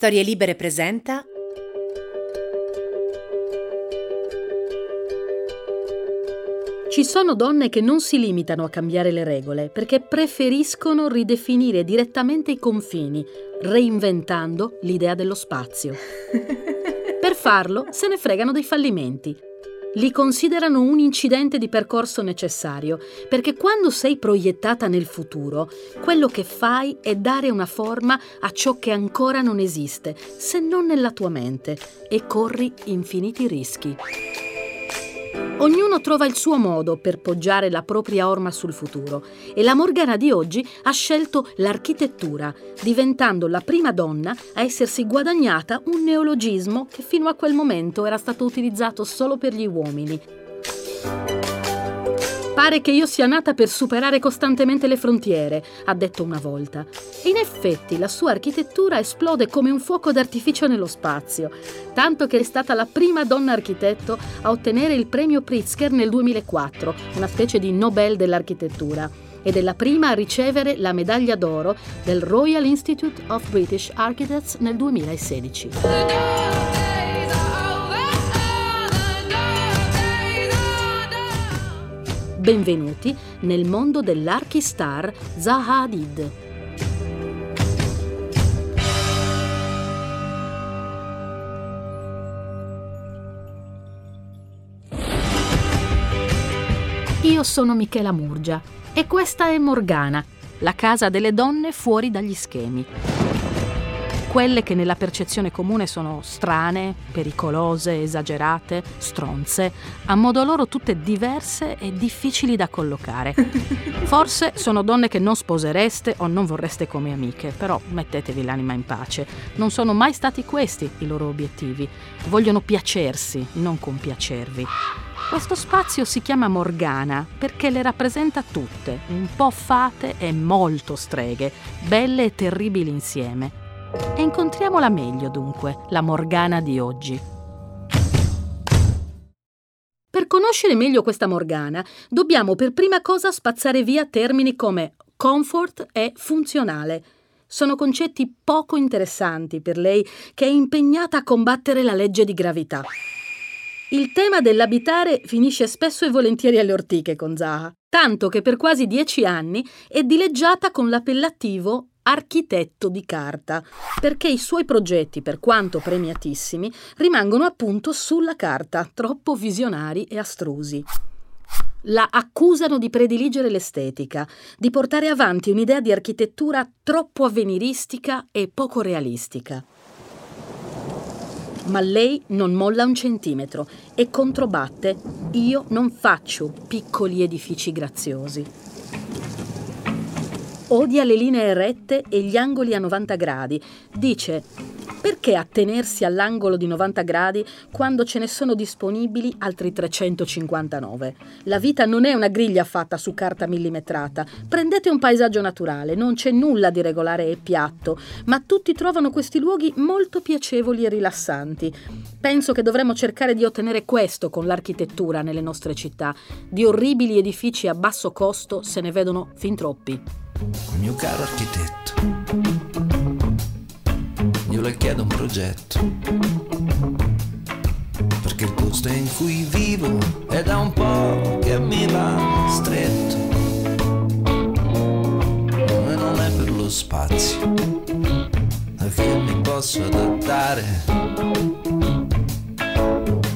Storie Libere presenta Ci sono donne che non si limitano a cambiare le regole perché preferiscono ridefinire direttamente i confini, reinventando l'idea dello spazio. Per farlo se ne fregano dei fallimenti. Li considerano un incidente di percorso necessario, perché quando sei proiettata nel futuro, quello che fai è dare una forma a ciò che ancora non esiste, se non nella tua mente, e corri infiniti rischi. Ognuno trova il suo modo per poggiare la propria orma sul futuro e la Morgana di oggi ha scelto l'architettura, diventando la prima donna a essersi guadagnata un neologismo che fino a quel momento era stato utilizzato solo per gli uomini. Pare che io sia nata per superare costantemente le frontiere, ha detto una volta. E in effetti la sua architettura esplode come un fuoco d'artificio nello spazio, tanto che è stata la prima donna architetto a ottenere il premio Pritzker nel 2004, una specie di Nobel dell'architettura ed è la prima a ricevere la medaglia d'oro del Royal Institute of British Architects nel 2016. Benvenuti nel mondo dell'archistar Zaha Hadid. Io sono Michela Murgia e questa è Morgana, la casa delle donne fuori dagli schemi quelle che nella percezione comune sono strane, pericolose, esagerate, stronze, a modo loro tutte diverse e difficili da collocare. Forse sono donne che non sposereste o non vorreste come amiche, però mettetevi l'anima in pace. Non sono mai stati questi i loro obiettivi. Vogliono piacersi, non compiacervi. Questo spazio si chiama Morgana perché le rappresenta tutte, un po' fate e molto streghe, belle e terribili insieme. E incontriamola meglio dunque, la Morgana di oggi. Per conoscere meglio questa Morgana, dobbiamo per prima cosa spazzare via termini come comfort e funzionale. Sono concetti poco interessanti per lei che è impegnata a combattere la legge di gravità. Il tema dell'abitare finisce spesso e volentieri alle ortiche con Zaha, tanto che per quasi dieci anni è dileggiata con l'appellativo architetto di carta, perché i suoi progetti, per quanto premiatissimi, rimangono appunto sulla carta, troppo visionari e astrusi. La accusano di prediligere l'estetica, di portare avanti un'idea di architettura troppo avveniristica e poco realistica. Ma lei non molla un centimetro e controbatte: io non faccio piccoli edifici graziosi. Odia le linee rette e gli angoli a 90 gradi. Dice, perché attenersi all'angolo di 90 gradi quando ce ne sono disponibili altri 359? La vita non è una griglia fatta su carta millimetrata. Prendete un paesaggio naturale, non c'è nulla di regolare e piatto, ma tutti trovano questi luoghi molto piacevoli e rilassanti. Penso che dovremmo cercare di ottenere questo con l'architettura nelle nostre città. Di orribili edifici a basso costo se ne vedono fin troppi. Mio caro architetto, io le chiedo un progetto. Perché il posto in cui vivo è da un po' che mi va stretto. E non è per lo spazio che mi posso adattare.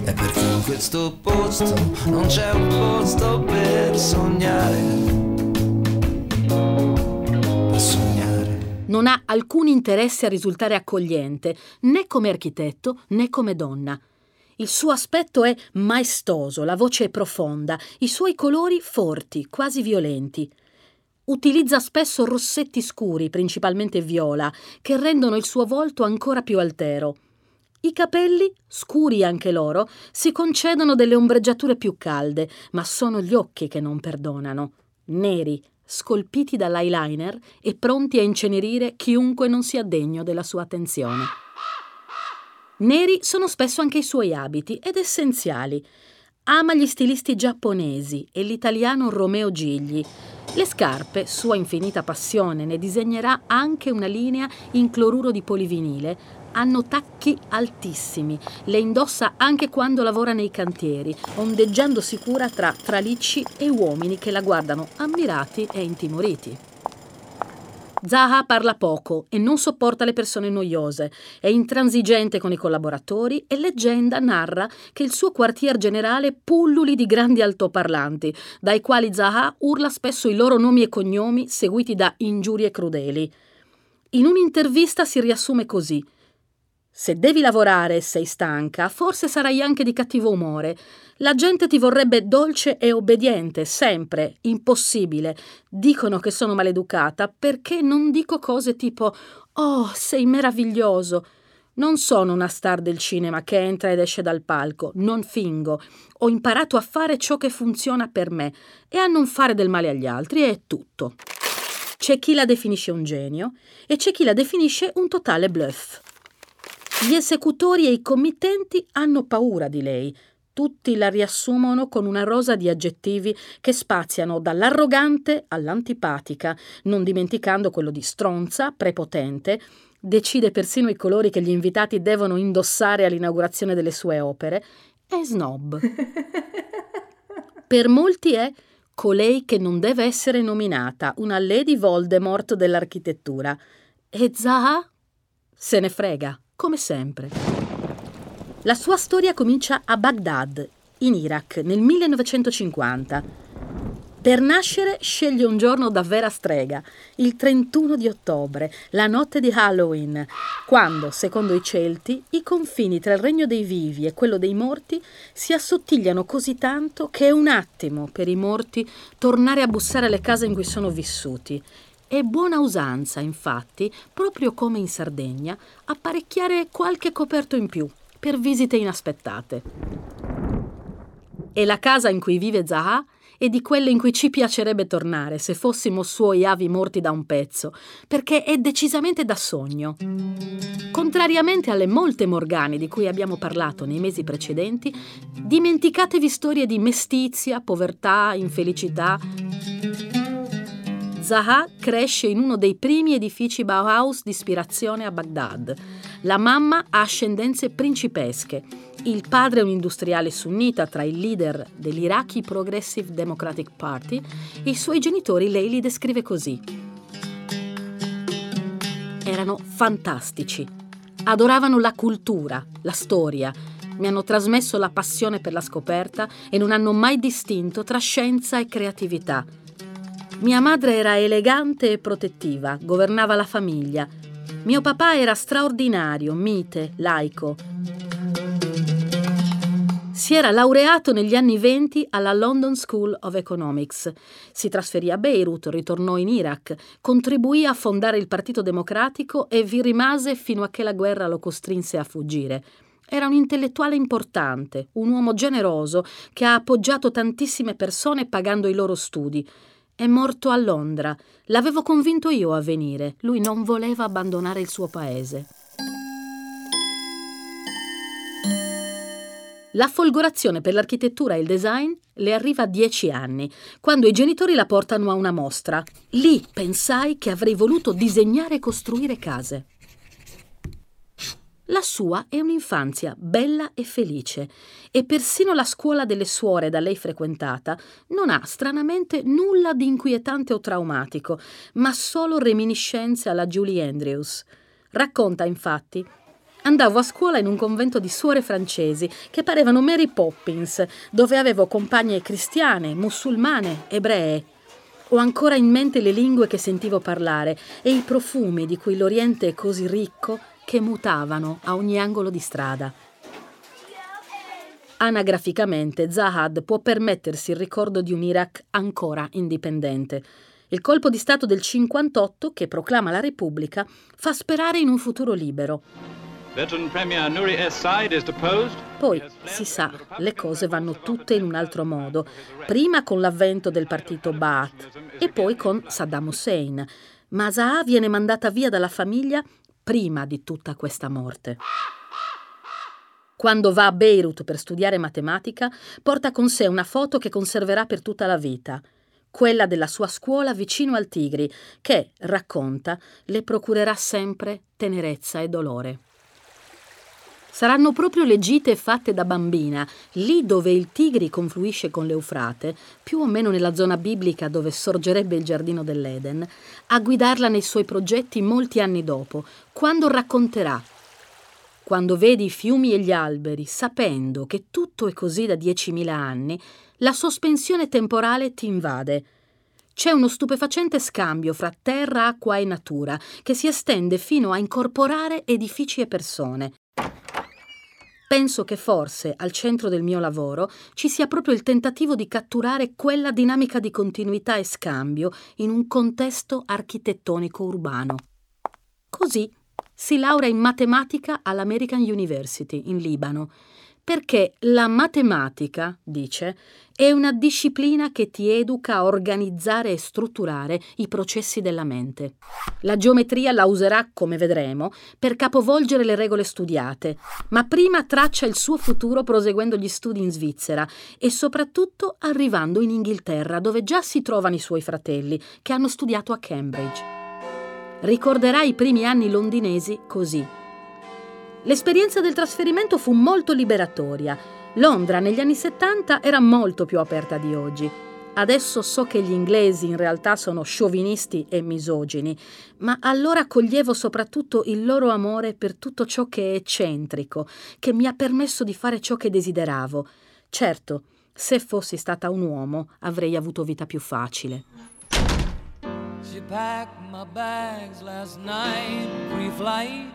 È perché in questo posto non c'è un posto per sognare non ha alcun interesse a risultare accogliente, né come architetto né come donna. Il suo aspetto è maestoso, la voce è profonda, i suoi colori forti, quasi violenti. Utilizza spesso rossetti scuri, principalmente viola, che rendono il suo volto ancora più altero. I capelli, scuri anche loro, si concedono delle ombreggiature più calde, ma sono gli occhi che non perdonano. Neri, scolpiti dall'eyeliner e pronti a incenerire chiunque non sia degno della sua attenzione. Neri sono spesso anche i suoi abiti ed essenziali. Ama gli stilisti giapponesi e l'italiano Romeo Gigli. Le scarpe, sua infinita passione, ne disegnerà anche una linea in cloruro di polivinile. Hanno tacchi altissimi, le indossa anche quando lavora nei cantieri, ondeggiando sicura tra tralicci e uomini che la guardano ammirati e intimoriti. Zaha parla poco e non sopporta le persone noiose, è intransigente con i collaboratori e leggenda narra che il suo quartier generale pulluli di grandi altoparlanti, dai quali Zaha urla spesso i loro nomi e cognomi seguiti da ingiurie crudeli. In un'intervista si riassume così se devi lavorare e sei stanca, forse sarai anche di cattivo umore. La gente ti vorrebbe dolce e obbediente, sempre, impossibile. Dicono che sono maleducata perché non dico cose tipo Oh, sei meraviglioso. Non sono una star del cinema che entra ed esce dal palco, non fingo. Ho imparato a fare ciò che funziona per me e a non fare del male agli altri, è tutto. C'è chi la definisce un genio e c'è chi la definisce un totale bluff. Gli esecutori e i committenti hanno paura di lei. Tutti la riassumono con una rosa di aggettivi che spaziano dall'arrogante all'antipatica, non dimenticando quello di stronza, prepotente, decide persino i colori che gli invitati devono indossare all'inaugurazione delle sue opere, e snob. Per molti è colei che non deve essere nominata, una Lady Voldemort dell'architettura. E Zaha se ne frega come sempre. La sua storia comincia a Baghdad, in Iraq, nel 1950. Per nascere sceglie un giorno da vera strega, il 31 di ottobre, la notte di Halloween, quando, secondo i Celti, i confini tra il regno dei vivi e quello dei morti si assottigliano così tanto che è un attimo per i morti tornare a bussare alle case in cui sono vissuti è buona usanza, infatti, proprio come in Sardegna, apparecchiare qualche coperto in più per visite inaspettate. E la casa in cui vive Zaha è di quelle in cui ci piacerebbe tornare se fossimo suoi avi morti da un pezzo, perché è decisamente da sogno. Contrariamente alle molte Morgane di cui abbiamo parlato nei mesi precedenti, dimenticatevi storie di mestizia, povertà, infelicità Zaha cresce in uno dei primi edifici Bauhaus di ispirazione a Baghdad. La mamma ha ascendenze principesche. Il padre è un industriale sunnita tra i leader dell'Iraqi Progressive Democratic Party i suoi genitori lei li descrive così. Erano fantastici. Adoravano la cultura, la storia, mi hanno trasmesso la passione per la scoperta e non hanno mai distinto tra scienza e creatività. Mia madre era elegante e protettiva, governava la famiglia. Mio papà era straordinario, mite, laico. Si era laureato negli anni venti alla London School of Economics. Si trasferì a Beirut, ritornò in Iraq, contribuì a fondare il Partito Democratico e vi rimase fino a che la guerra lo costrinse a fuggire. Era un intellettuale importante, un uomo generoso che ha appoggiato tantissime persone pagando i loro studi. È morto a Londra. L'avevo convinto io a venire. Lui non voleva abbandonare il suo paese. La folgorazione per l'architettura e il design le arriva a dieci anni, quando i genitori la portano a una mostra. Lì pensai che avrei voluto disegnare e costruire case. La sua è un'infanzia bella e felice e persino la scuola delle suore da lei frequentata non ha stranamente nulla di inquietante o traumatico, ma solo reminiscenze alla Julie Andrews. Racconta infatti Andavo a scuola in un convento di suore francesi che parevano Mary Poppins, dove avevo compagne cristiane, musulmane, ebree. Ho ancora in mente le lingue che sentivo parlare e i profumi di cui l'Oriente è così ricco che mutavano a ogni angolo di strada. Anagraficamente, Zahad può permettersi il ricordo di un Iraq ancora indipendente. Il colpo di Stato del 58, che proclama la Repubblica, fa sperare in un futuro libero. Poi, si sa, le cose vanno tutte in un altro modo, prima con l'avvento del partito Ba'ath e poi con Saddam Hussein. Ma Zaha viene mandata via dalla famiglia prima di tutta questa morte. Quando va a Beirut per studiare matematica, porta con sé una foto che conserverà per tutta la vita. quella della sua scuola vicino al Tigri, che, racconta, le procurerà sempre tenerezza e dolore. Saranno proprio le gite fatte da bambina, lì dove il Tigri confluisce con l'Eufrate, più o meno nella zona biblica dove sorgerebbe il giardino dell'Eden, a guidarla nei suoi progetti molti anni dopo, quando racconterà. Quando vedi i fiumi e gli alberi, sapendo che tutto è così da diecimila anni, la sospensione temporale ti invade. C'è uno stupefacente scambio fra terra, acqua e natura che si estende fino a incorporare edifici e persone. Penso che forse al centro del mio lavoro ci sia proprio il tentativo di catturare quella dinamica di continuità e scambio in un contesto architettonico urbano. Così si laurea in matematica all'American University in Libano perché la matematica, dice, è una disciplina che ti educa a organizzare e strutturare i processi della mente. La geometria la userà, come vedremo, per capovolgere le regole studiate, ma prima traccia il suo futuro proseguendo gli studi in Svizzera e soprattutto arrivando in Inghilterra, dove già si trovano i suoi fratelli, che hanno studiato a Cambridge. Ricorderà i primi anni londinesi così. L'esperienza del trasferimento fu molto liberatoria. Londra negli anni 70 era molto più aperta di oggi. Adesso so che gli inglesi in realtà sono sciovinisti e misogini, ma allora coglievo soprattutto il loro amore per tutto ciò che è eccentrico, che mi ha permesso di fare ciò che desideravo. Certo, se fossi stata un uomo avrei avuto vita più facile.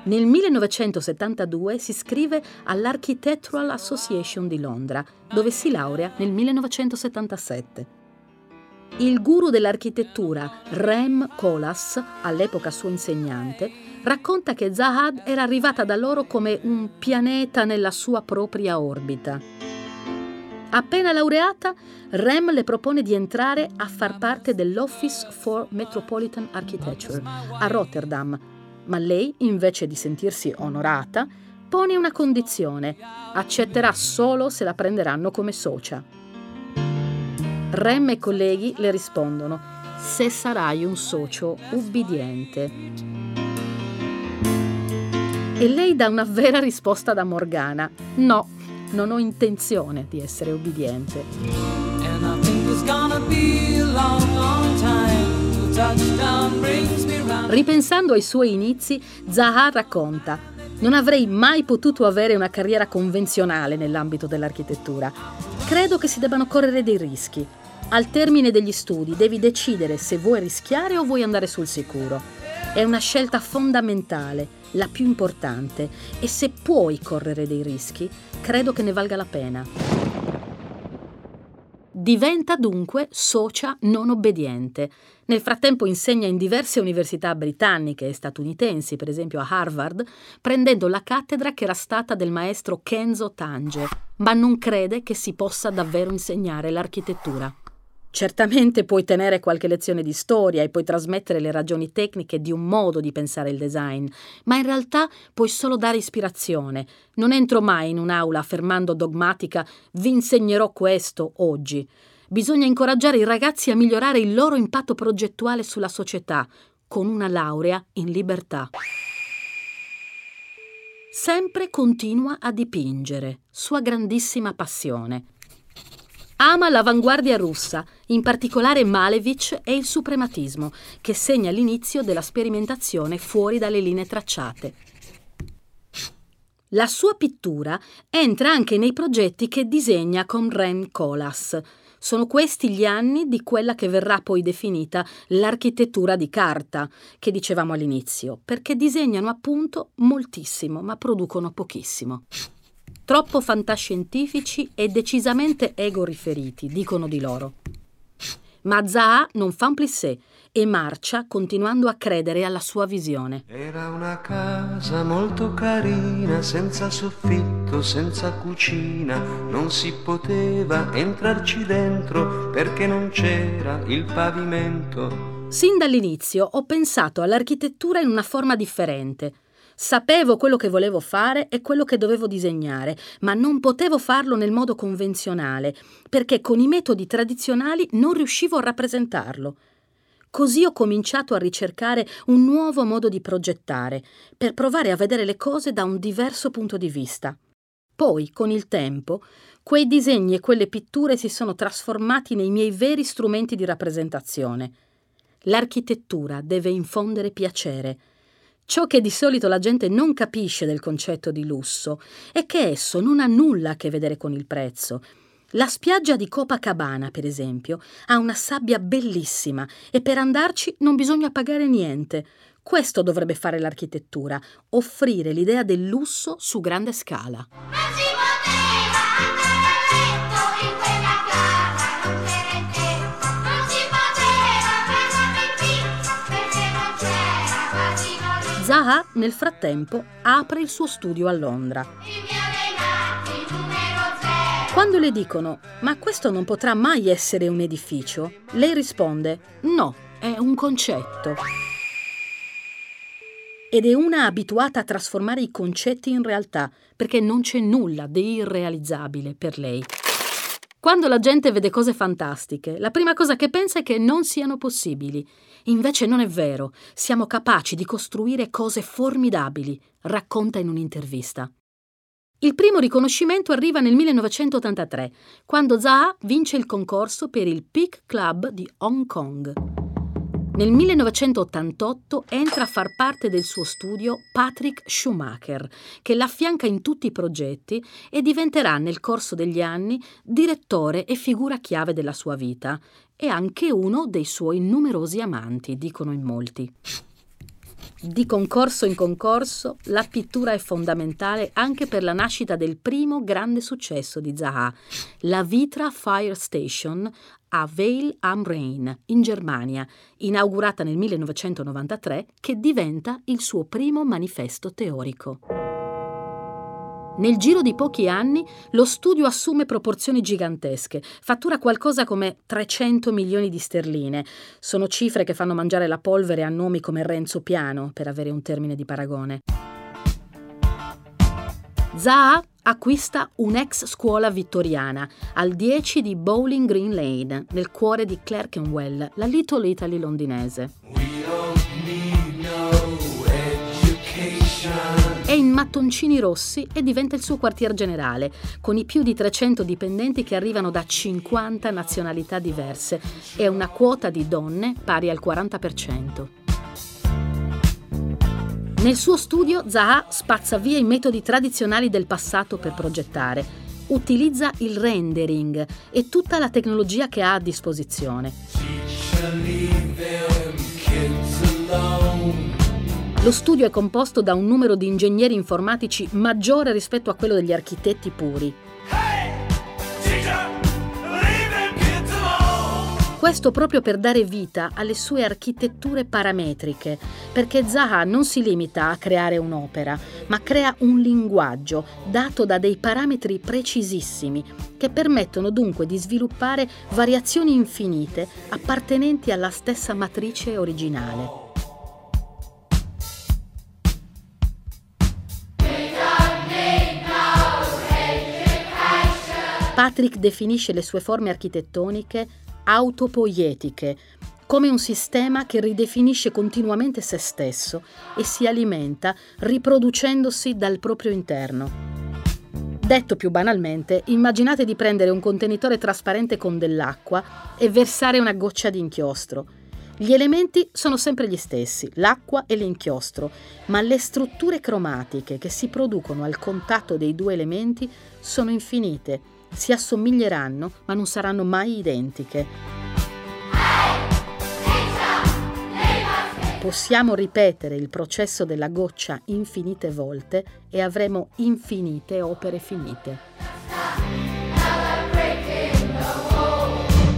Nel 1972 si iscrive all'Architectural Association di Londra, dove si laurea nel 1977. Il guru dell'architettura, Rem Koolhaas, all'epoca suo insegnante, racconta che Zahad era arrivata da loro come un pianeta nella sua propria orbita. Appena laureata, Rem le propone di entrare a far parte dell'Office for Metropolitan Architecture a Rotterdam, ma lei, invece di sentirsi onorata, pone una condizione. Accetterà solo se la prenderanno come socia. Rem e colleghi le rispondono se sarai un socio ubbidiente. E lei dà una vera risposta da Morgana. No, non ho intenzione di essere ubbidiente. Ripensando ai suoi inizi, Zaha racconta non avrei mai potuto avere una carriera convenzionale nell'ambito dell'architettura. Credo che si debbano correre dei rischi. Al termine degli studi devi decidere se vuoi rischiare o vuoi andare sul sicuro. È una scelta fondamentale la più importante e se puoi correre dei rischi, credo che ne valga la pena. Diventa dunque socia non obbediente. Nel frattempo insegna in diverse università britanniche e statunitensi, per esempio a Harvard, prendendo la cattedra che era stata del maestro Kenzo Tange, ma non crede che si possa davvero insegnare l'architettura. Certamente puoi tenere qualche lezione di storia e puoi trasmettere le ragioni tecniche di un modo di pensare il design, ma in realtà puoi solo dare ispirazione. Non entro mai in un'aula affermando dogmatica vi insegnerò questo oggi. Bisogna incoraggiare i ragazzi a migliorare il loro impatto progettuale sulla società con una laurea in libertà. Sempre continua a dipingere, sua grandissima passione. Ama l'avanguardia russa, in particolare Malevich e il suprematismo, che segna l'inizio della sperimentazione fuori dalle linee tracciate. La sua pittura entra anche nei progetti che disegna con Ren Koolhaas. Sono questi gli anni di quella che verrà poi definita l'architettura di carta, che dicevamo all'inizio, perché disegnano appunto moltissimo, ma producono pochissimo troppo fantascientifici e decisamente ego-riferiti, dicono di loro. Ma Zaha non fa un plissé e marcia continuando a credere alla sua visione. Era una casa molto carina, senza soffitto, senza cucina, non si poteva entrarci dentro perché non c'era il pavimento. Sin dall'inizio ho pensato all'architettura in una forma differente Sapevo quello che volevo fare e quello che dovevo disegnare, ma non potevo farlo nel modo convenzionale, perché con i metodi tradizionali non riuscivo a rappresentarlo. Così ho cominciato a ricercare un nuovo modo di progettare, per provare a vedere le cose da un diverso punto di vista. Poi, con il tempo, quei disegni e quelle pitture si sono trasformati nei miei veri strumenti di rappresentazione. L'architettura deve infondere piacere, Ciò che di solito la gente non capisce del concetto di lusso è che esso non ha nulla a che vedere con il prezzo. La spiaggia di Copacabana, per esempio, ha una sabbia bellissima e per andarci non bisogna pagare niente. Questo dovrebbe fare l'architettura, offrire l'idea del lusso su grande scala. Zaha, nel frattempo, apre il suo studio a Londra. Quando le dicono ma questo non potrà mai essere un edificio, lei risponde no, è un concetto. Ed è una abituata a trasformare i concetti in realtà, perché non c'è nulla di irrealizzabile per lei. Quando la gente vede cose fantastiche, la prima cosa che pensa è che non siano possibili Invece non è vero, siamo capaci di costruire cose formidabili, racconta in un'intervista. Il primo riconoscimento arriva nel 1983, quando Zaha vince il concorso per il Peak Club di Hong Kong. Nel 1988 entra a far parte del suo studio Patrick Schumacher, che l'affianca in tutti i progetti e diventerà nel corso degli anni direttore e figura chiave della sua vita e anche uno dei suoi numerosi amanti, dicono in molti. Di concorso in concorso, la pittura è fondamentale anche per la nascita del primo grande successo di Zaha, la Vitra Fire Station a Veil am Rhein, in Germania, inaugurata nel 1993, che diventa il suo primo manifesto teorico. Nel giro di pochi anni lo studio assume proporzioni gigantesche, fattura qualcosa come 300 milioni di sterline. Sono cifre che fanno mangiare la polvere a nomi come Renzo Piano, per avere un termine di paragone. Zaha acquista un'ex scuola vittoriana al 10 di Bowling Green Lane, nel cuore di Clerkenwell, la Little Italy londinese. Mattoncini rossi e diventa il suo quartier generale, con i più di 300 dipendenti che arrivano da 50 nazionalità diverse e una quota di donne pari al 40%. Nel suo studio Zaha spazza via i metodi tradizionali del passato per progettare, utilizza il rendering e tutta la tecnologia che ha a disposizione. Lo studio è composto da un numero di ingegneri informatici maggiore rispetto a quello degli architetti puri. Questo proprio per dare vita alle sue architetture parametriche, perché Zaha non si limita a creare un'opera, ma crea un linguaggio dato da dei parametri precisissimi che permettono dunque di sviluppare variazioni infinite appartenenti alla stessa matrice originale. Patrick definisce le sue forme architettoniche autopoietiche, come un sistema che ridefinisce continuamente se stesso e si alimenta riproducendosi dal proprio interno. Detto più banalmente, immaginate di prendere un contenitore trasparente con dell'acqua e versare una goccia di inchiostro. Gli elementi sono sempre gli stessi, l'acqua e l'inchiostro, ma le strutture cromatiche che si producono al contatto dei due elementi sono infinite si assomiglieranno ma non saranno mai identiche. Possiamo ripetere il processo della goccia infinite volte e avremo infinite opere finite.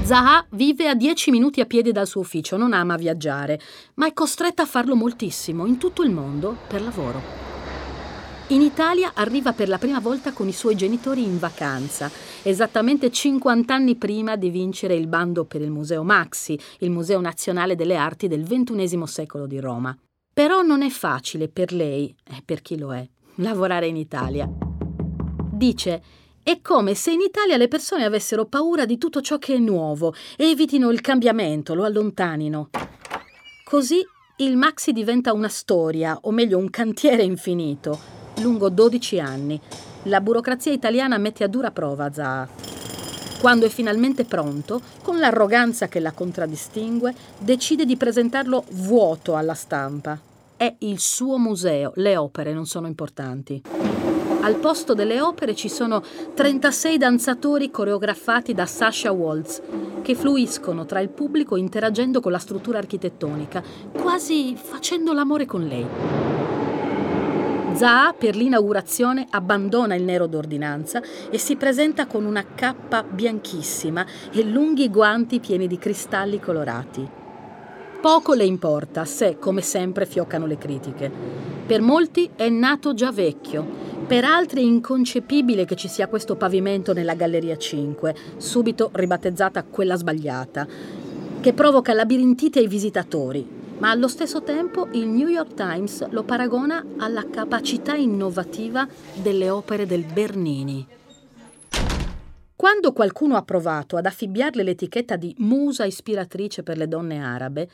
Zaha vive a 10 minuti a piedi dal suo ufficio, non ama viaggiare, ma è costretta a farlo moltissimo in tutto il mondo per lavoro. In Italia arriva per la prima volta con i suoi genitori in vacanza, esattamente 50 anni prima di vincere il bando per il Museo Maxi, il Museo Nazionale delle Arti del XXI secolo di Roma. Però non è facile per lei, e per chi lo è, lavorare in Italia. Dice, è come se in Italia le persone avessero paura di tutto ciò che è nuovo, evitino il cambiamento, lo allontanino. Così il Maxi diventa una storia, o meglio un cantiere infinito, lungo 12 anni. La burocrazia italiana mette a dura prova Zaha. Quando è finalmente pronto, con l'arroganza che la contraddistingue, decide di presentarlo vuoto alla stampa. È il suo museo, le opere non sono importanti. Al posto delle opere ci sono 36 danzatori coreografati da Sasha Waltz, che fluiscono tra il pubblico interagendo con la struttura architettonica, quasi facendo l'amore con lei. Zaha per l'inaugurazione abbandona il nero d'ordinanza e si presenta con una cappa bianchissima e lunghi guanti pieni di cristalli colorati. Poco le importa se, come sempre, fioccano le critiche. Per molti è nato già vecchio, per altri è inconcepibile che ci sia questo pavimento nella Galleria 5, subito ribattezzata quella sbagliata, che provoca labirintite ai visitatori, ma allo stesso tempo il New York Times lo paragona alla capacità innovativa delle opere del Bernini. Quando qualcuno ha provato ad affibbiarle l'etichetta di musa ispiratrice per le donne arabe,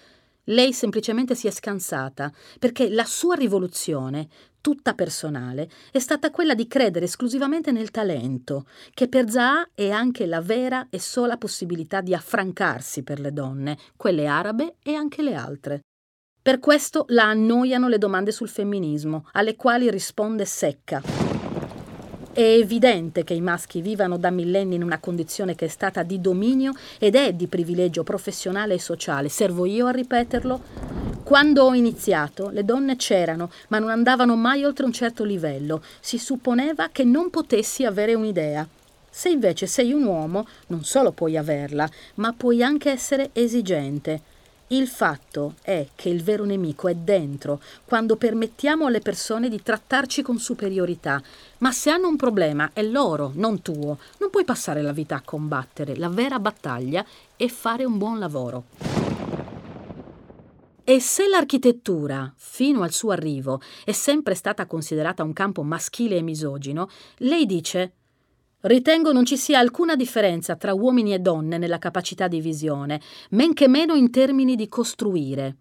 lei semplicemente si è scansata, perché la sua rivoluzione, tutta personale, è stata quella di credere esclusivamente nel talento, che per Zaha è anche la vera e sola possibilità di affrancarsi per le donne, quelle arabe e anche le altre. Per questo la annoiano le domande sul femminismo, alle quali risponde secca. È evidente che i maschi vivano da millenni in una condizione che è stata di dominio ed è di privilegio professionale e sociale. Servo io a ripeterlo? Quando ho iniziato, le donne c'erano, ma non andavano mai oltre un certo livello. Si supponeva che non potessi avere un'idea. Se invece sei un uomo, non solo puoi averla, ma puoi anche essere esigente. Il fatto è che il vero nemico è dentro, quando permettiamo alle persone di trattarci con superiorità. Ma se hanno un problema è loro, non tuo. Non puoi passare la vita a combattere. La vera battaglia è fare un buon lavoro. E se l'architettura, fino al suo arrivo, è sempre stata considerata un campo maschile e misogino, lei dice Ritengo non ci sia alcuna differenza tra uomini e donne nella capacità di visione, men che meno in termini di costruire.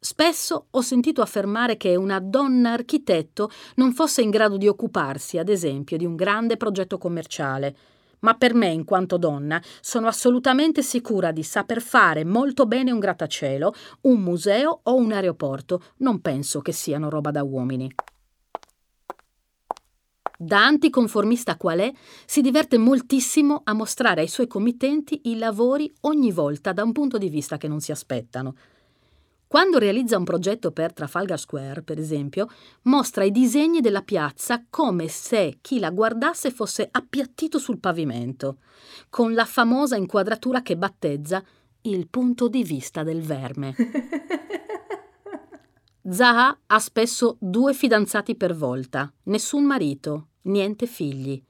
Spesso ho sentito affermare che una donna architetto non fosse in grado di occuparsi, ad esempio, di un grande progetto commerciale. Ma per me, in quanto donna, sono assolutamente sicura di saper fare molto bene un grattacielo, un museo o un aeroporto. Non penso che siano roba da uomini. Da anticonformista qual è, si diverte moltissimo a mostrare ai suoi committenti i lavori ogni volta da un punto di vista che non si aspettano. Quando realizza un progetto per Trafalgar Square, per esempio, mostra i disegni della piazza come se chi la guardasse fosse appiattito sul pavimento, con la famosa inquadratura che battezza il punto di vista del verme. Zaha ha spesso due fidanzati per volta, nessun marito, niente figli.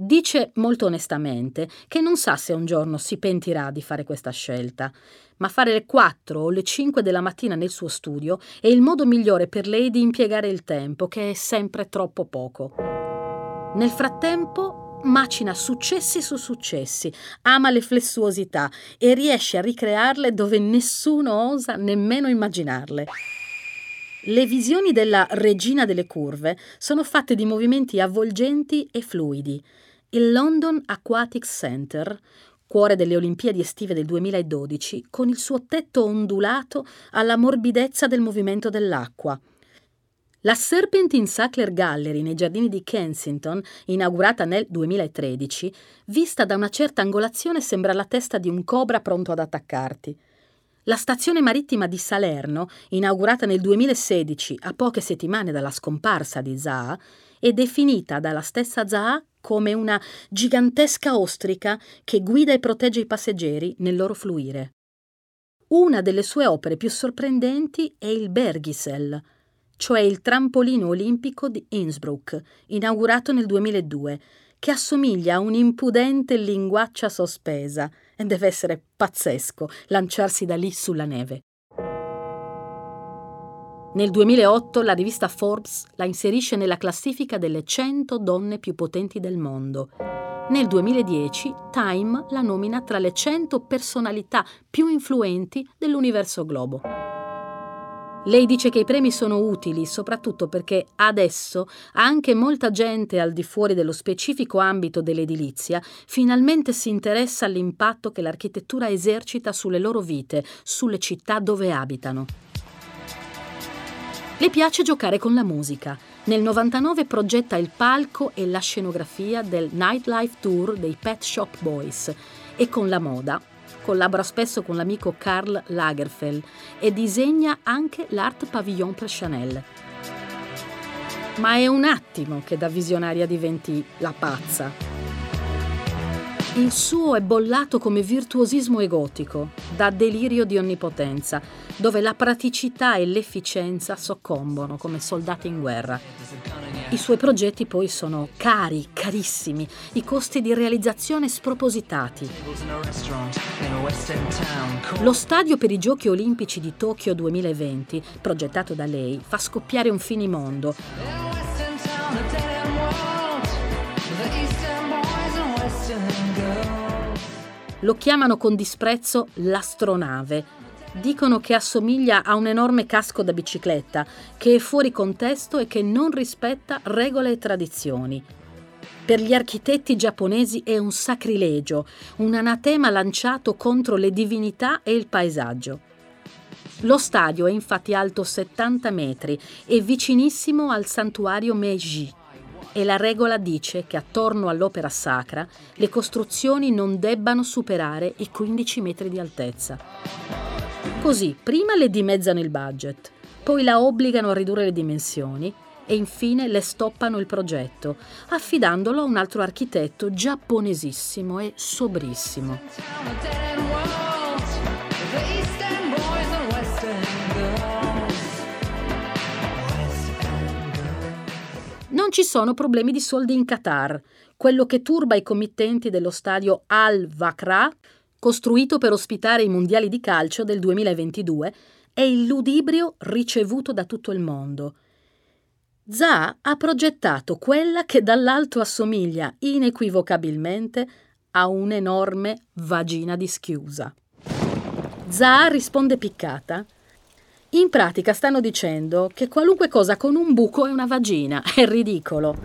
Dice molto onestamente che non sa se un giorno si pentirà di fare questa scelta, ma fare le 4 o le 5 della mattina nel suo studio è il modo migliore per lei di impiegare il tempo, che è sempre troppo poco. Nel frattempo macina successi su successi, ama le flessuosità e riesce a ricrearle dove nessuno osa nemmeno immaginarle. Le visioni della regina delle curve sono fatte di movimenti avvolgenti e fluidi. Il London Aquatic Center, cuore delle Olimpiadi estive del 2012, con il suo tetto ondulato alla morbidezza del movimento dell'acqua. La Serpentine Sackler Gallery nei giardini di Kensington, inaugurata nel 2013, vista da una certa angolazione sembra la testa di un cobra pronto ad attaccarti. La stazione marittima di Salerno, inaugurata nel 2016, a poche settimane dalla scomparsa di Zaha, è definita dalla stessa Zaha come una gigantesca ostrica che guida e protegge i passeggeri nel loro fluire. Una delle sue opere più sorprendenti è il Bergisel, cioè il trampolino olimpico di Innsbruck, inaugurato nel 2002, che assomiglia a un'impudente linguaccia sospesa e deve essere pazzesco lanciarsi da lì sulla neve. Nel 2008 la rivista Forbes la inserisce nella classifica delle 100 donne più potenti del mondo. Nel 2010 Time la nomina tra le 100 personalità più influenti dell'universo globo. Lei dice che i premi sono utili soprattutto perché adesso anche molta gente al di fuori dello specifico ambito dell'edilizia finalmente si interessa all'impatto che l'architettura esercita sulle loro vite, sulle città dove abitano. Le piace giocare con la musica. Nel 99 progetta il palco e la scenografia del Nightlife Tour dei Pet Shop Boys e con la moda collabora spesso con l'amico Karl Lagerfeld e disegna anche l'Art Pavillon per Chanel. Ma è un attimo che da visionaria diventi la pazza. Il suo è bollato come virtuosismo egotico, da delirio di onnipotenza, dove la praticità e l'efficienza soccombono come soldati in guerra. I suoi progetti poi sono cari, carissimi, i costi di realizzazione spropositati. Lo stadio per i Giochi Olimpici di Tokyo 2020, progettato da lei, fa scoppiare un finimondo. Lo chiamano con disprezzo l'astronave dicono che assomiglia a un enorme casco da bicicletta, che è fuori contesto e che non rispetta regole e tradizioni. Per gli architetti giapponesi è un sacrilegio, un anatema lanciato contro le divinità e il paesaggio. Lo stadio è infatti alto 70 metri e vicinissimo al santuario Meiji e la regola dice che attorno all'opera sacra le costruzioni non debbano superare i 15 metri di altezza. Così prima le dimezzano il budget, poi la obbligano a ridurre le dimensioni e infine le stoppano il progetto, affidandolo a un altro architetto giapponesissimo e sobrissimo. Non ci sono problemi di soldi in Qatar. Quello che turba i committenti dello stadio Al-Vakra costruito per ospitare i mondiali di calcio del 2022, è il ludibrio ricevuto da tutto il mondo. Zaha ha progettato quella che dall'alto assomiglia inequivocabilmente a un'enorme vagina di schiusa. Zaha risponde piccata. In pratica stanno dicendo che qualunque cosa con un buco è una vagina, è ridicolo.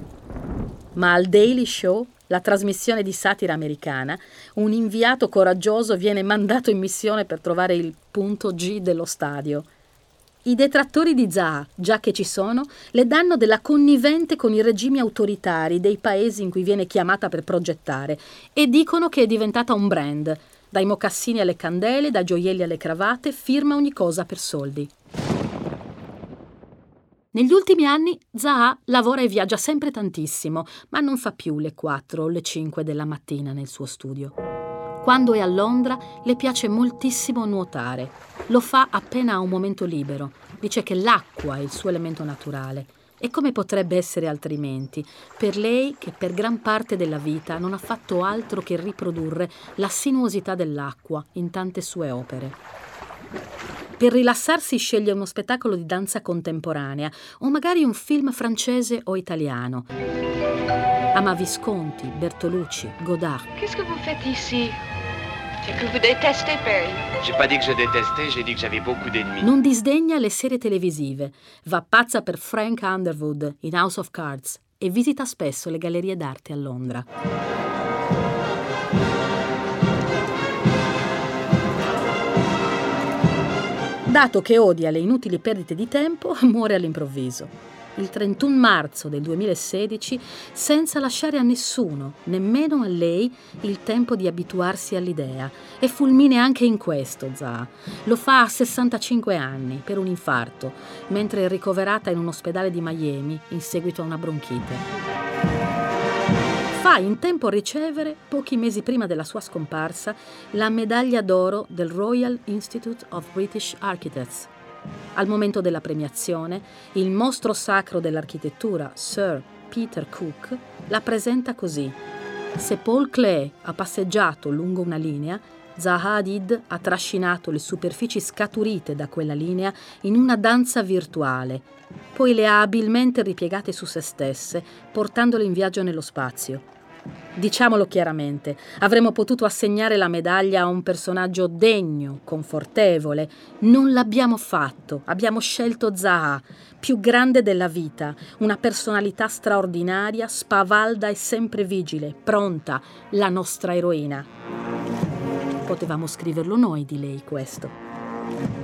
Ma al Daily Show la trasmissione di satira americana, un inviato coraggioso viene mandato in missione per trovare il punto G dello stadio. I detrattori di Zaha, già che ci sono, le danno della connivente con i regimi autoritari dei paesi in cui viene chiamata per progettare e dicono che è diventata un brand. Dai mocassini alle candele, dai gioielli alle cravatte, firma ogni cosa per soldi. Negli ultimi anni Zaha lavora e viaggia sempre tantissimo, ma non fa più le 4 o le 5 della mattina nel suo studio. Quando è a Londra le piace moltissimo nuotare. Lo fa appena ha un momento libero. Dice che l'acqua è il suo elemento naturale. E come potrebbe essere altrimenti? Per lei che per gran parte della vita non ha fatto altro che riprodurre la sinuosità dell'acqua in tante sue opere. Per rilassarsi sceglie uno spettacolo di danza contemporanea o magari un film francese o italiano. Ama Visconti, Bertolucci, Godard. Qu'est-ce que vous faites ici C'est que vous détestez Paris. J'ai pas dit que je détestais, j'ai dit que j'avais beaucoup d'ennemis. Non disdegna le serie televisive, va pazza per Frank Underwood in House of Cards e visita spesso le gallerie d'arte a Londra. Dato che odia le inutili perdite di tempo, muore all'improvviso. Il 31 marzo del 2016, senza lasciare a nessuno, nemmeno a lei, il tempo di abituarsi all'idea. E fulmine anche in questo, Za. Lo fa a 65 anni, per un infarto, mentre è ricoverata in un ospedale di Miami in seguito a una bronchite fa in tempo a ricevere, pochi mesi prima della sua scomparsa, la medaglia d'oro del Royal Institute of British Architects. Al momento della premiazione, il mostro sacro dell'architettura, Sir Peter Cook, la presenta così. Se Paul Klee ha passeggiato lungo una linea, Zaha Hadid ha trascinato le superfici scaturite da quella linea in una danza virtuale, poi le ha abilmente ripiegate su se stesse, portandole in viaggio nello spazio. Diciamolo chiaramente, avremmo potuto assegnare la medaglia a un personaggio degno, confortevole. Non l'abbiamo fatto, abbiamo scelto Zaha, più grande della vita, una personalità straordinaria, spavalda e sempre vigile, pronta, la nostra eroina. Potevamo scriverlo noi di lei questo.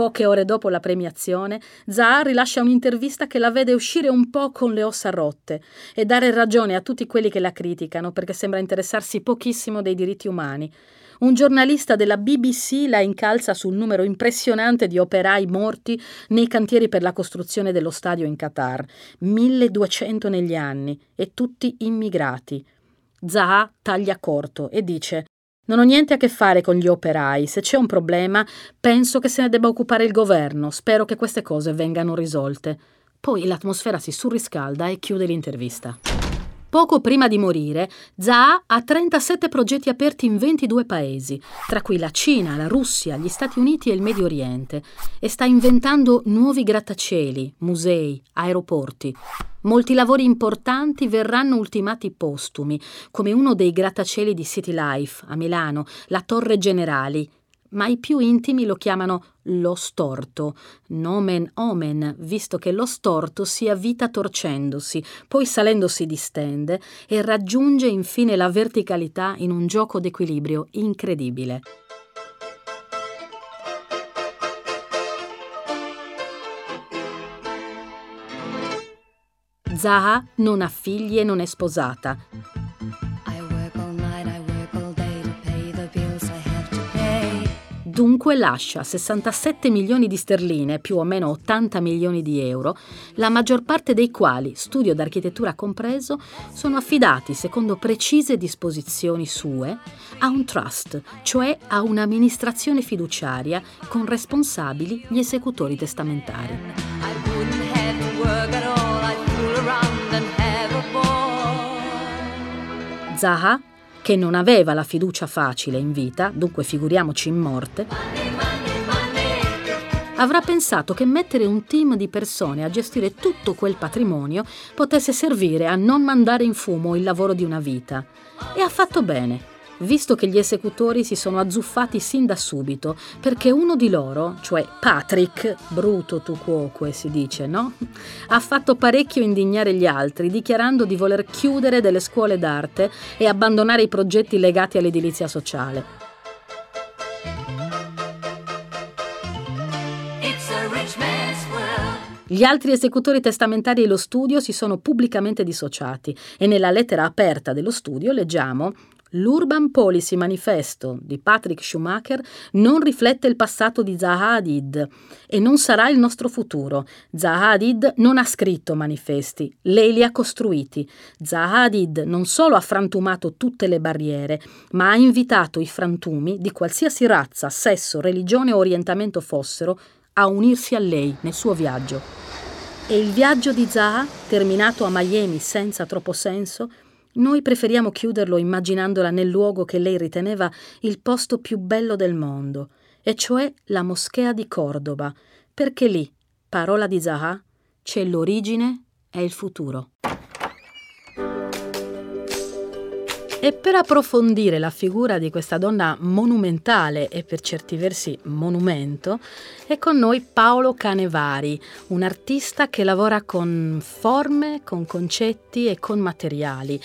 Poche ore dopo la premiazione, Zahar rilascia un'intervista che la vede uscire un po' con le ossa rotte e dare ragione a tutti quelli che la criticano perché sembra interessarsi pochissimo dei diritti umani. Un giornalista della BBC la incalza sul numero impressionante di operai morti nei cantieri per la costruzione dello stadio in Qatar, 1200 negli anni, e tutti immigrati. Zaha taglia corto e dice non ho niente a che fare con gli operai. Se c'è un problema, penso che se ne debba occupare il governo. Spero che queste cose vengano risolte. Poi l'atmosfera si surriscalda e chiude l'intervista. Poco prima di morire, Zaha ha 37 progetti aperti in 22 paesi, tra cui la Cina, la Russia, gli Stati Uniti e il Medio Oriente, e sta inventando nuovi grattacieli, musei, aeroporti. Molti lavori importanti verranno ultimati postumi, come uno dei grattacieli di City Life a Milano, la Torre Generali, ma i più intimi lo chiamano lo storto, nomen omen, visto che lo storto si avvita torcendosi, poi salendo si distende e raggiunge infine la verticalità in un gioco d'equilibrio incredibile. Zaha non ha figli e non è sposata. Dunque lascia 67 milioni di sterline, più o meno 80 milioni di euro, la maggior parte dei quali, studio d'architettura compreso, sono affidati, secondo precise disposizioni sue, a un trust, cioè a un'amministrazione fiduciaria con responsabili gli esecutori testamentari. Zaha, che non aveva la fiducia facile in vita, dunque figuriamoci in morte, avrà pensato che mettere un team di persone a gestire tutto quel patrimonio potesse servire a non mandare in fumo il lavoro di una vita. E ha fatto bene visto che gli esecutori si sono azzuffati sin da subito, perché uno di loro, cioè Patrick, bruto tu cuoque si dice, no? Ha fatto parecchio indignare gli altri, dichiarando di voler chiudere delle scuole d'arte e abbandonare i progetti legati all'edilizia sociale. Gli altri esecutori testamentari dello studio si sono pubblicamente dissociati e nella lettera aperta dello studio leggiamo L'Urban Policy Manifesto di Patrick Schumacher non riflette il passato di Zaha Hadid e non sarà il nostro futuro. Zaha Hadid non ha scritto manifesti, lei li ha costruiti. Zaha Hadid non solo ha frantumato tutte le barriere, ma ha invitato i frantumi di qualsiasi razza, sesso, religione o orientamento fossero a unirsi a lei nel suo viaggio. E il viaggio di Zaha, terminato a Miami senza troppo senso, noi preferiamo chiuderlo immaginandola nel luogo che lei riteneva il posto più bello del mondo, e cioè la moschea di Cordoba, perché lì, parola di Zaha, c'è l'origine e il futuro. E per approfondire la figura di questa donna monumentale e per certi versi monumento, è con noi Paolo Canevari, un artista che lavora con forme, con concetti e con materiali.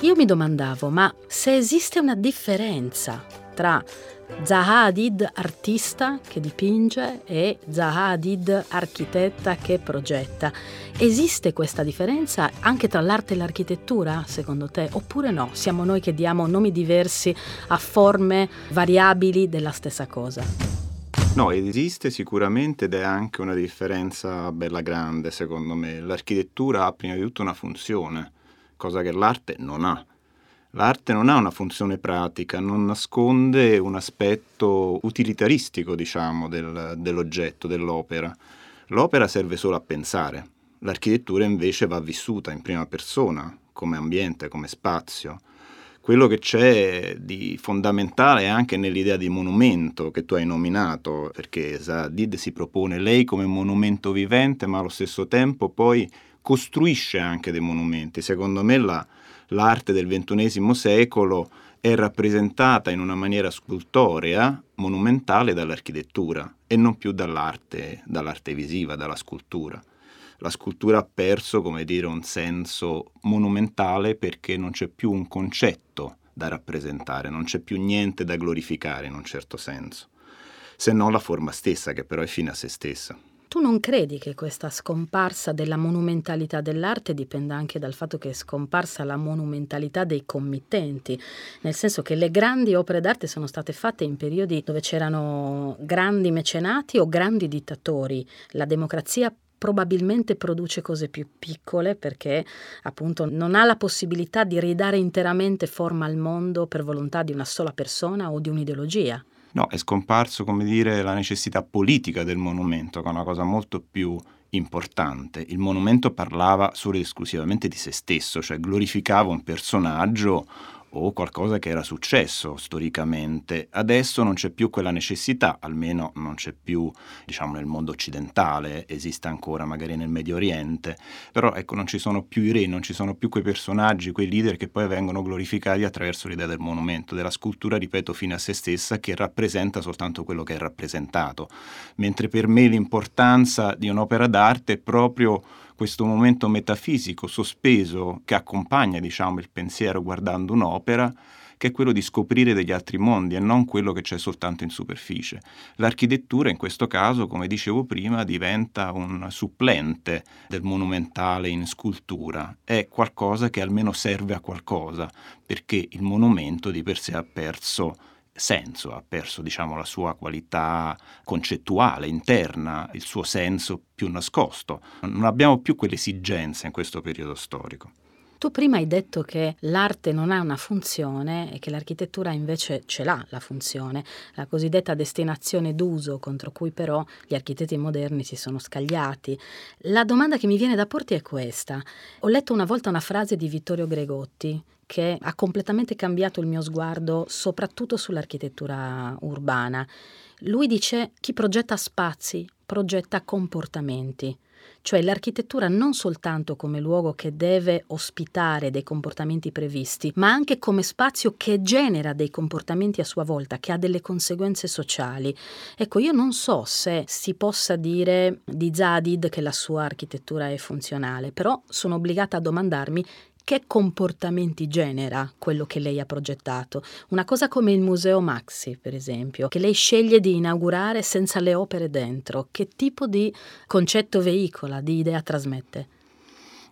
Io mi domandavo, ma se esiste una differenza tra Zaha Hadid artista che dipinge e Zaha Hadid architetta che progetta. Esiste questa differenza anche tra l'arte e l'architettura, secondo te? Oppure no? Siamo noi che diamo nomi diversi a forme variabili della stessa cosa? No, esiste sicuramente ed è anche una differenza bella grande, secondo me. L'architettura ha prima di tutto una funzione, cosa che l'arte non ha. L'arte non ha una funzione pratica, non nasconde un aspetto utilitaristico, diciamo, del, dell'oggetto, dell'opera. L'opera serve solo a pensare, l'architettura invece va vissuta in prima persona, come ambiente, come spazio. quello che c'è di fondamentale anche nell'idea di monumento che tu hai nominato, perché Zadid si propone lei come monumento vivente, ma allo stesso tempo poi costruisce anche dei monumenti. Secondo me la, l'arte del XXI secolo è rappresentata in una maniera scultorea, monumentale dall'architettura e non più dall'arte, dall'arte visiva, dalla scultura la scultura ha perso, come dire, un senso monumentale perché non c'è più un concetto da rappresentare, non c'è più niente da glorificare in un certo senso, se non la forma stessa che però è fine a se stessa. Tu non credi che questa scomparsa della monumentalità dell'arte dipenda anche dal fatto che è scomparsa la monumentalità dei committenti, nel senso che le grandi opere d'arte sono state fatte in periodi dove c'erano grandi mecenati o grandi dittatori. La democrazia probabilmente produce cose più piccole perché appunto non ha la possibilità di ridare interamente forma al mondo per volontà di una sola persona o di un'ideologia. No, è scomparso, come dire, la necessità politica del monumento, che è una cosa molto più importante. Il monumento parlava solo ed esclusivamente di se stesso, cioè glorificava un personaggio o qualcosa che era successo storicamente. Adesso non c'è più quella necessità, almeno non c'è più, diciamo, nel mondo occidentale, esiste ancora magari nel Medio Oriente, però ecco, non ci sono più i re, non ci sono più quei personaggi, quei leader che poi vengono glorificati attraverso l'idea del monumento, della scultura, ripeto, fine a se stessa, che rappresenta soltanto quello che è rappresentato. Mentre per me l'importanza di un'opera d'arte è proprio questo momento metafisico sospeso che accompagna diciamo, il pensiero guardando un'opera, che è quello di scoprire degli altri mondi e non quello che c'è soltanto in superficie. L'architettura in questo caso, come dicevo prima, diventa un supplente del monumentale in scultura, è qualcosa che almeno serve a qualcosa, perché il monumento di per sé ha perso senso, ha perso diciamo, la sua qualità concettuale, interna, il suo senso più nascosto. Non abbiamo più quell'esigenza in questo periodo storico. Tu prima hai detto che l'arte non ha una funzione e che l'architettura invece ce l'ha la funzione, la cosiddetta destinazione d'uso contro cui però gli architetti moderni si sono scagliati. La domanda che mi viene da porti è questa. Ho letto una volta una frase di Vittorio Gregotti che ha completamente cambiato il mio sguardo soprattutto sull'architettura urbana. Lui dice chi progetta spazi progetta comportamenti, cioè l'architettura non soltanto come luogo che deve ospitare dei comportamenti previsti, ma anche come spazio che genera dei comportamenti a sua volta, che ha delle conseguenze sociali. Ecco, io non so se si possa dire di Zadid che la sua architettura è funzionale, però sono obbligata a domandarmi che comportamenti genera quello che lei ha progettato. Una cosa come il Museo Maxi, per esempio, che lei sceglie di inaugurare senza le opere dentro. Che tipo di concetto veicola, di idea trasmette?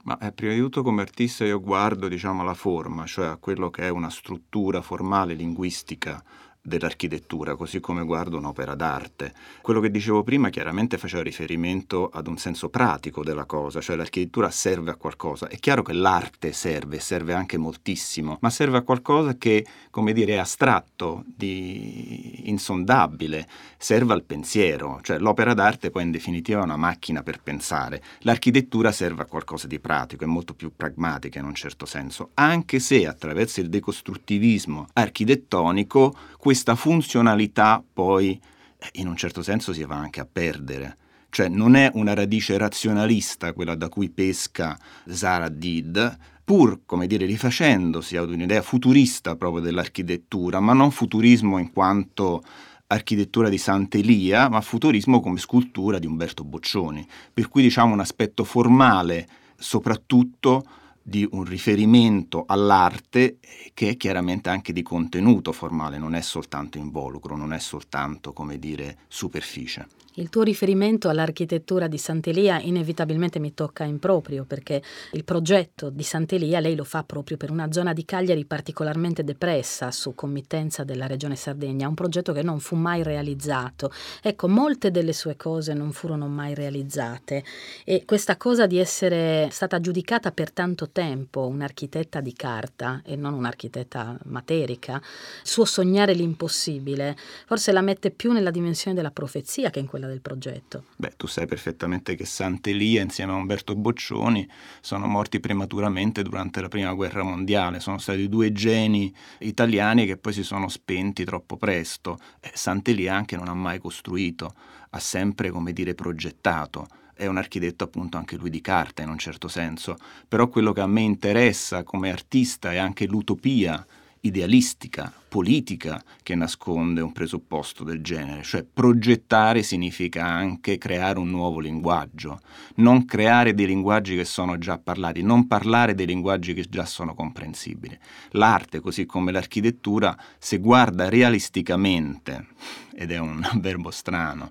Ma eh, prima di tutto come artista io guardo diciamo, la forma, cioè a quello che è una struttura formale linguistica dell'architettura, così come guardo un'opera d'arte. Quello che dicevo prima chiaramente faceva riferimento ad un senso pratico della cosa, cioè l'architettura serve a qualcosa. È chiaro che l'arte serve, serve anche moltissimo, ma serve a qualcosa che, come dire, è astratto, di insondabile, serve al pensiero, cioè l'opera d'arte poi in definitiva è una macchina per pensare. L'architettura serve a qualcosa di pratico, è molto più pragmatica in un certo senso, anche se attraverso il decostruttivismo architettonico questa funzionalità poi eh, in un certo senso si va anche a perdere. Cioè non è una radice razionalista quella da cui pesca Zara Did, pur, come dire, rifacendosi ad un'idea futurista proprio dell'architettura, ma non futurismo in quanto architettura di Sant'Elia, ma futurismo come scultura di Umberto Boccioni. Per cui diciamo un aspetto formale soprattutto di un riferimento all'arte che è chiaramente anche di contenuto formale, non è soltanto involucro, non è soltanto, come dire, superficie. Il tuo riferimento all'architettura di Sant'Elia inevitabilmente mi tocca in proprio perché il progetto di Sant'Elia lei lo fa proprio per una zona di Cagliari particolarmente depressa su committenza della regione Sardegna, un progetto che non fu mai realizzato. Ecco, molte delle sue cose non furono mai realizzate e questa cosa di essere stata giudicata per tanto tempo un'architetta di carta e non un'architetta materica, suo sognare l'impossibile, forse la mette più nella dimensione della profezia che in quel quella del progetto. Beh, tu sai perfettamente che Sant'Elia insieme a Umberto Boccioni sono morti prematuramente durante la prima guerra mondiale, sono stati due geni italiani che poi si sono spenti troppo presto. Sant'Elia anche non ha mai costruito, ha sempre, come dire, progettato è un architetto appunto anche lui di carta in un certo senso, però quello che a me interessa come artista è anche l'utopia idealistica, politica che nasconde un presupposto del genere, cioè progettare significa anche creare un nuovo linguaggio, non creare dei linguaggi che sono già parlati, non parlare dei linguaggi che già sono comprensibili. L'arte, così come l'architettura, se guarda realisticamente, ed è un verbo strano,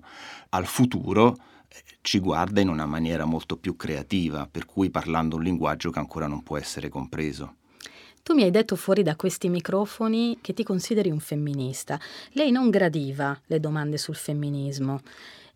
al futuro, ci guarda in una maniera molto più creativa, per cui parlando un linguaggio che ancora non può essere compreso. Tu mi hai detto fuori da questi microfoni che ti consideri un femminista. Lei non gradiva le domande sul femminismo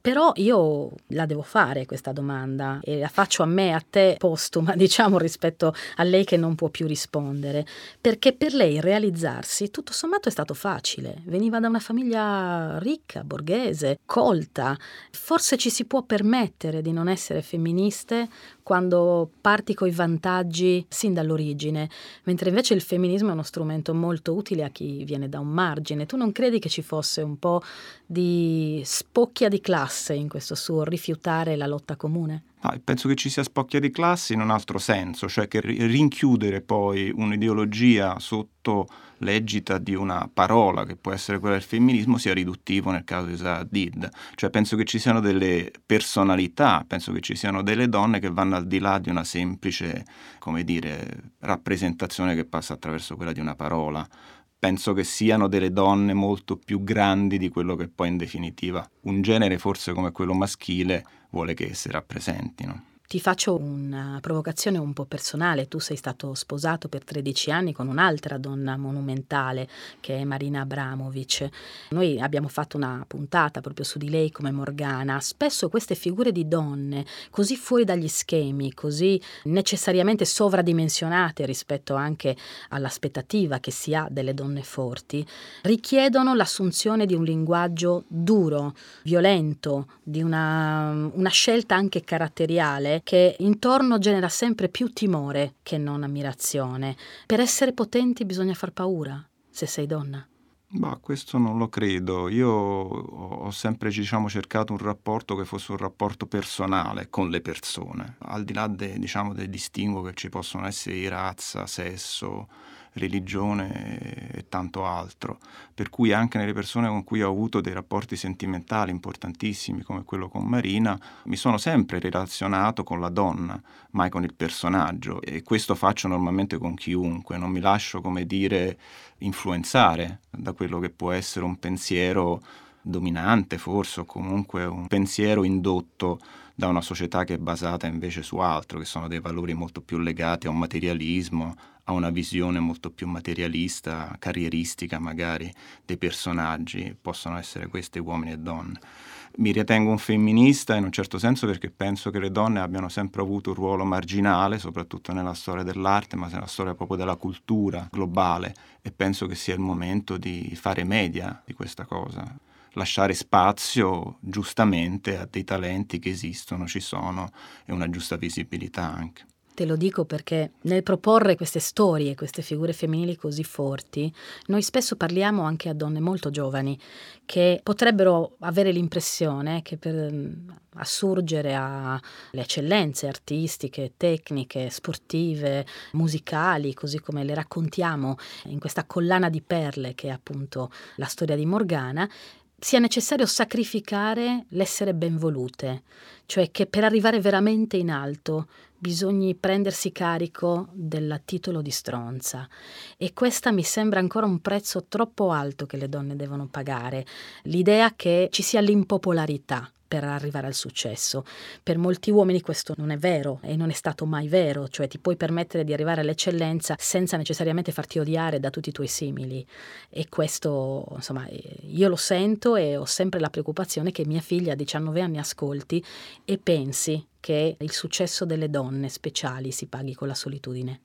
però io la devo fare questa domanda e la faccio a me, a te postuma, diciamo, rispetto a lei che non può più rispondere, perché per lei realizzarsi tutto sommato è stato facile. Veniva da una famiglia ricca, borghese, colta. Forse ci si può permettere di non essere femministe quando parti coi vantaggi sin dall'origine, mentre invece il femminismo è uno strumento molto utile a chi viene da un margine. Tu non credi che ci fosse un po' di spocchia di classe in questo suo rifiutare la lotta comune? Ah, penso che ci sia spocchia di classe in un altro senso, cioè che rinchiudere poi un'ideologia sotto l'egita di una parola che può essere quella del femminismo sia riduttivo nel caso di Hadid. Cioè penso che ci siano delle personalità, penso che ci siano delle donne che vanno al di là di una semplice, come dire, rappresentazione che passa attraverso quella di una parola penso che siano delle donne molto più grandi di quello che poi in definitiva un genere forse come quello maschile vuole che esse rappresentino. Ti faccio una provocazione un po' personale. Tu sei stato sposato per 13 anni con un'altra donna monumentale che è Marina Abramovic. Noi abbiamo fatto una puntata proprio su di lei come Morgana. Spesso queste figure di donne, così fuori dagli schemi, così necessariamente sovradimensionate rispetto anche all'aspettativa che si ha delle donne forti, richiedono l'assunzione di un linguaggio duro, violento, di una, una scelta anche caratteriale che intorno genera sempre più timore che non ammirazione. Per essere potenti bisogna far paura, se sei donna. Bah, questo non lo credo. Io ho sempre diciamo, cercato un rapporto che fosse un rapporto personale con le persone, al di là de, diciamo, del distinguo che ci possono essere di razza, sesso, religione e tanto altro. Per cui anche nelle persone con cui ho avuto dei rapporti sentimentali importantissimi come quello con Marina, mi sono sempre relazionato con la donna, mai con il personaggio e questo faccio normalmente con chiunque, non mi lascio come dire influenzare da quello che può essere un pensiero dominante forse o comunque un pensiero indotto da una società che è basata invece su altro, che sono dei valori molto più legati a un materialismo, a una visione molto più materialista, carrieristica magari dei personaggi, possono essere questi uomini e donne. Mi ritengo un femminista in un certo senso perché penso che le donne abbiano sempre avuto un ruolo marginale, soprattutto nella storia dell'arte, ma nella storia proprio della cultura globale e penso che sia il momento di fare media di questa cosa lasciare spazio giustamente a dei talenti che esistono, ci sono e una giusta visibilità anche. Te lo dico perché nel proporre queste storie, queste figure femminili così forti, noi spesso parliamo anche a donne molto giovani che potrebbero avere l'impressione che per mm, assurgere alle eccellenze artistiche, tecniche, sportive, musicali, così come le raccontiamo in questa collana di perle che è appunto la storia di Morgana, sia necessario sacrificare l'essere benvolute, cioè che per arrivare veramente in alto bisogni prendersi carico del titolo di stronza. E questa mi sembra ancora un prezzo troppo alto che le donne devono pagare, l'idea che ci sia l'impopolarità per arrivare al successo. Per molti uomini questo non è vero e non è stato mai vero, cioè ti puoi permettere di arrivare all'eccellenza senza necessariamente farti odiare da tutti i tuoi simili e questo insomma io lo sento e ho sempre la preoccupazione che mia figlia a 19 anni ascolti e pensi che il successo delle donne speciali si paghi con la solitudine.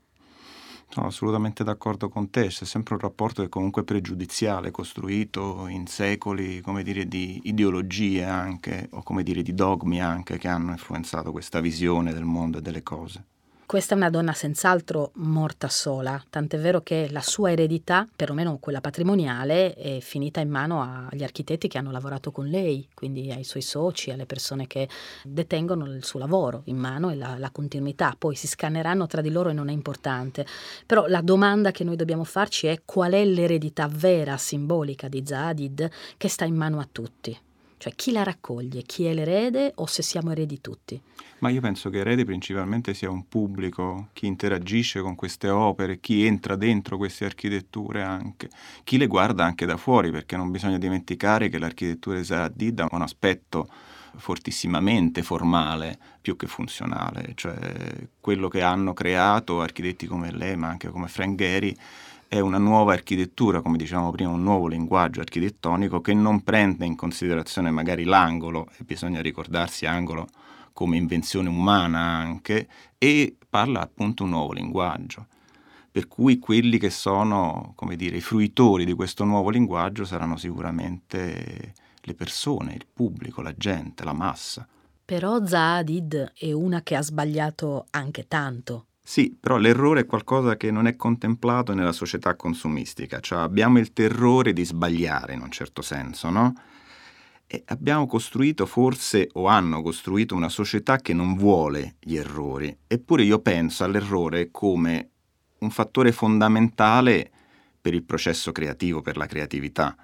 Sono assolutamente d'accordo con te, c'è sempre un rapporto che comunque è pregiudiziale, costruito in secoli, come dire, di ideologie anche, o come dire, di dogmi anche, che hanno influenzato questa visione del mondo e delle cose. Questa è una donna senz'altro morta sola, tant'è vero che la sua eredità, perlomeno quella patrimoniale, è finita in mano agli architetti che hanno lavorato con lei, quindi ai suoi soci, alle persone che detengono il suo lavoro in mano e la, la continuità. Poi si scanneranno tra di loro e non è importante. Però la domanda che noi dobbiamo farci è qual è l'eredità vera, simbolica di Zadid che sta in mano a tutti. Cioè chi la raccoglie, chi è l'erede o se siamo eredi tutti? Ma io penso che erede principalmente sia un pubblico, chi interagisce con queste opere, chi entra dentro queste architetture anche, chi le guarda anche da fuori, perché non bisogna dimenticare che l'architettura di Zahdid ha un aspetto fortissimamente formale più che funzionale, cioè quello che hanno creato architetti come lei, ma anche come Frank Gehry, è una nuova architettura, come dicevamo prima, un nuovo linguaggio architettonico che non prende in considerazione magari l'angolo, e bisogna ricordarsi angolo come invenzione umana anche, e parla appunto un nuovo linguaggio. Per cui quelli che sono, come dire, i fruitori di questo nuovo linguaggio saranno sicuramente le persone, il pubblico, la gente, la massa. Però Zaadid è una che ha sbagliato anche tanto. Sì, però l'errore è qualcosa che non è contemplato nella società consumistica, cioè abbiamo il terrore di sbagliare in un certo senso, no? E abbiamo costruito forse o hanno costruito una società che non vuole gli errori, eppure io penso all'errore come un fattore fondamentale per il processo creativo, per la creatività.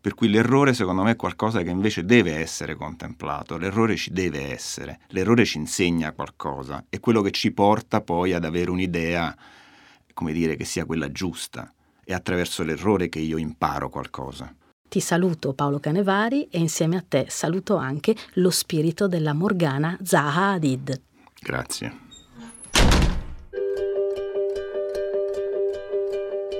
Per cui l'errore secondo me è qualcosa che invece deve essere contemplato, l'errore ci deve essere, l'errore ci insegna qualcosa, è quello che ci porta poi ad avere un'idea, come dire, che sia quella giusta. È attraverso l'errore che io imparo qualcosa. Ti saluto Paolo Canevari e insieme a te saluto anche lo spirito della Morgana Zaha Hadid. Grazie.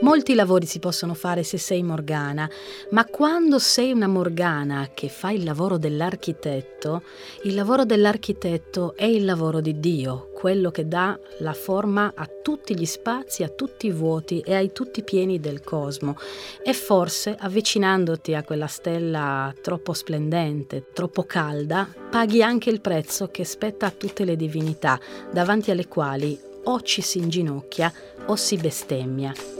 Molti lavori si possono fare se sei Morgana, ma quando sei una Morgana che fa il lavoro dell'architetto, il lavoro dell'architetto è il lavoro di Dio, quello che dà la forma a tutti gli spazi, a tutti i vuoti e ai tutti i pieni del cosmo. E forse avvicinandoti a quella stella troppo splendente, troppo calda, paghi anche il prezzo che spetta a tutte le divinità, davanti alle quali o ci si inginocchia o si bestemmia.